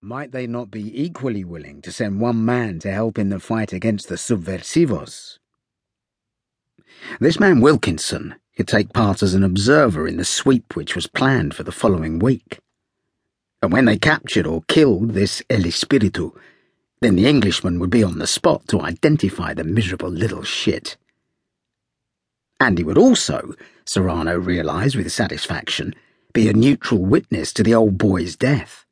Might they not be equally willing to send one man to help in the fight against the subversivos? This man Wilkinson could take part as an observer in the sweep which was planned for the following week. And when they captured or killed this El Espiritu, then the Englishman would be on the spot to identify the miserable little shit. And he would also, Serrano realized with satisfaction, be a neutral witness to the old boy's death.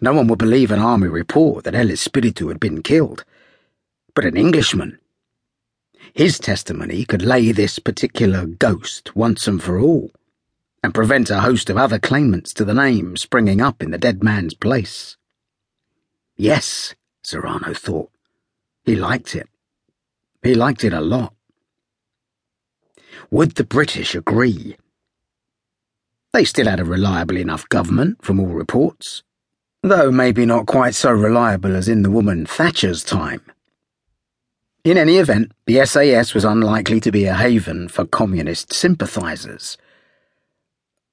No one would believe an army report that El Espiritu had been killed, but an Englishman. His testimony could lay this particular ghost once and for all, and prevent a host of other claimants to the name springing up in the dead man's place. Yes, Serrano thought. He liked it. He liked it a lot. Would the British agree? They still had a reliable enough government, from all reports, though maybe not quite so reliable as in the woman Thatcher's time. In any event, the SAS was unlikely to be a haven for communist sympathisers.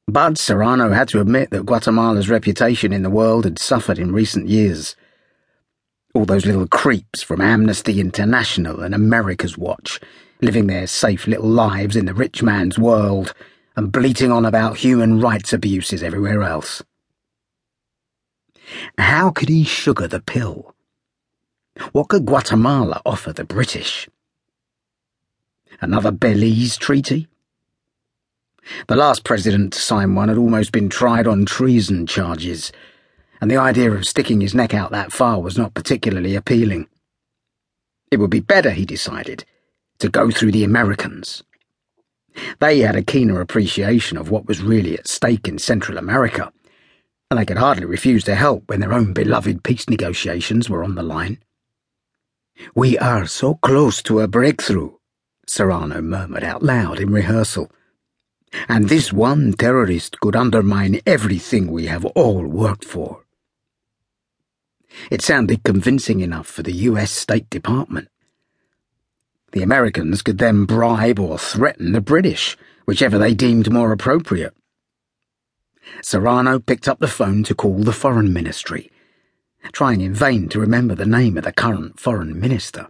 But Serrano had to admit that Guatemala's reputation in the world had suffered in recent years. All those little creeps from Amnesty International and America's Watch living their safe little lives in the rich man's world and bleating on about human rights abuses everywhere else. How could he sugar the pill? What could Guatemala offer the British? Another Belize treaty? The last president to sign one had almost been tried on treason charges, and the idea of sticking his neck out that far was not particularly appealing. It would be better, he decided, to go through the Americans. They had a keener appreciation of what was really at stake in Central America, and they could hardly refuse to help when their own beloved peace negotiations were on the line. We are so close to a breakthrough, Serrano murmured out loud in rehearsal. And this one terrorist could undermine everything we have all worked for. It sounded convincing enough for the US State Department. The Americans could then bribe or threaten the British, whichever they deemed more appropriate. Serrano picked up the phone to call the Foreign Ministry, trying in vain to remember the name of the current Foreign Minister.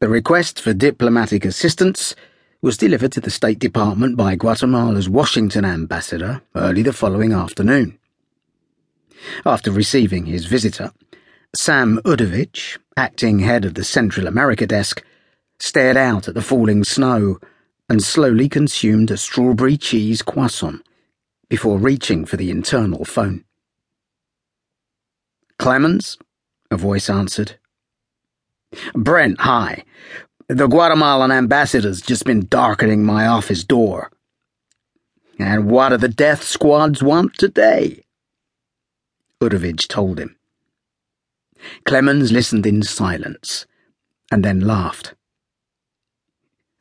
The request for diplomatic assistance was delivered to the State Department by Guatemala's Washington ambassador early the following afternoon. After receiving his visitor, Sam Udovich, acting head of the Central America desk, stared out at the falling snow and slowly consumed a strawberry cheese croissant before reaching for the internal phone. Clemens? A voice answered. Brent, hi. The Guatemalan ambassador's just been darkening my office door. And what do the death squads want today? Udovich told him. Clemens listened in silence, and then laughed.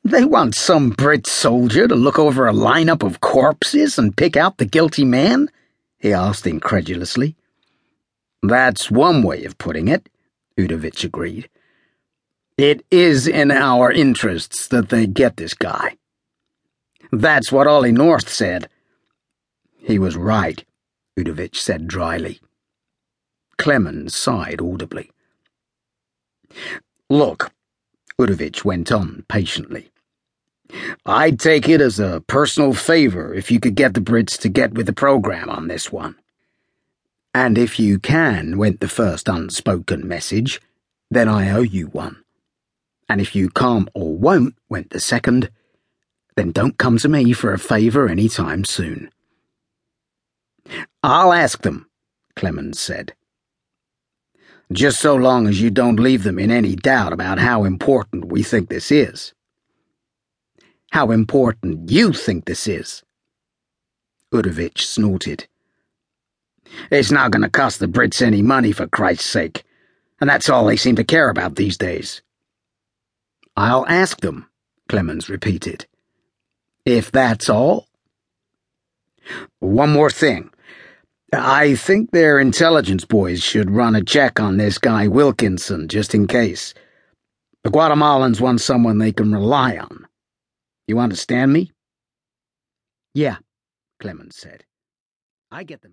They want some Brit soldier to look over a lineup of corpses and pick out the guilty man? he asked incredulously. That's one way of putting it, Udovich agreed. It is in our interests that they get this guy. That's what Ollie North said. He was right, Udovich said dryly. Clemens sighed audibly. Look, Udovich went on patiently. I'd take it as a personal favor if you could get the Brits to get with the program on this one. And if you can, went the first unspoken message, then I owe you one. And if you can't or won't, went the second, then don't come to me for a favour any time soon. I'll ask them, Clemens said just so long as you don't leave them in any doubt about how important we think this is. How important you think this is. Udovich snorted. It's not going to cost the Brits any money, for Christ's sake, and that's all they seem to care about these days. I'll ask them, Clemens repeated. If that's all? One more thing. I think their intelligence boys should run a check on this guy Wilkinson, just in case. The Guatemalans want someone they can rely on. You understand me? Yeah, Clemens said. I get them.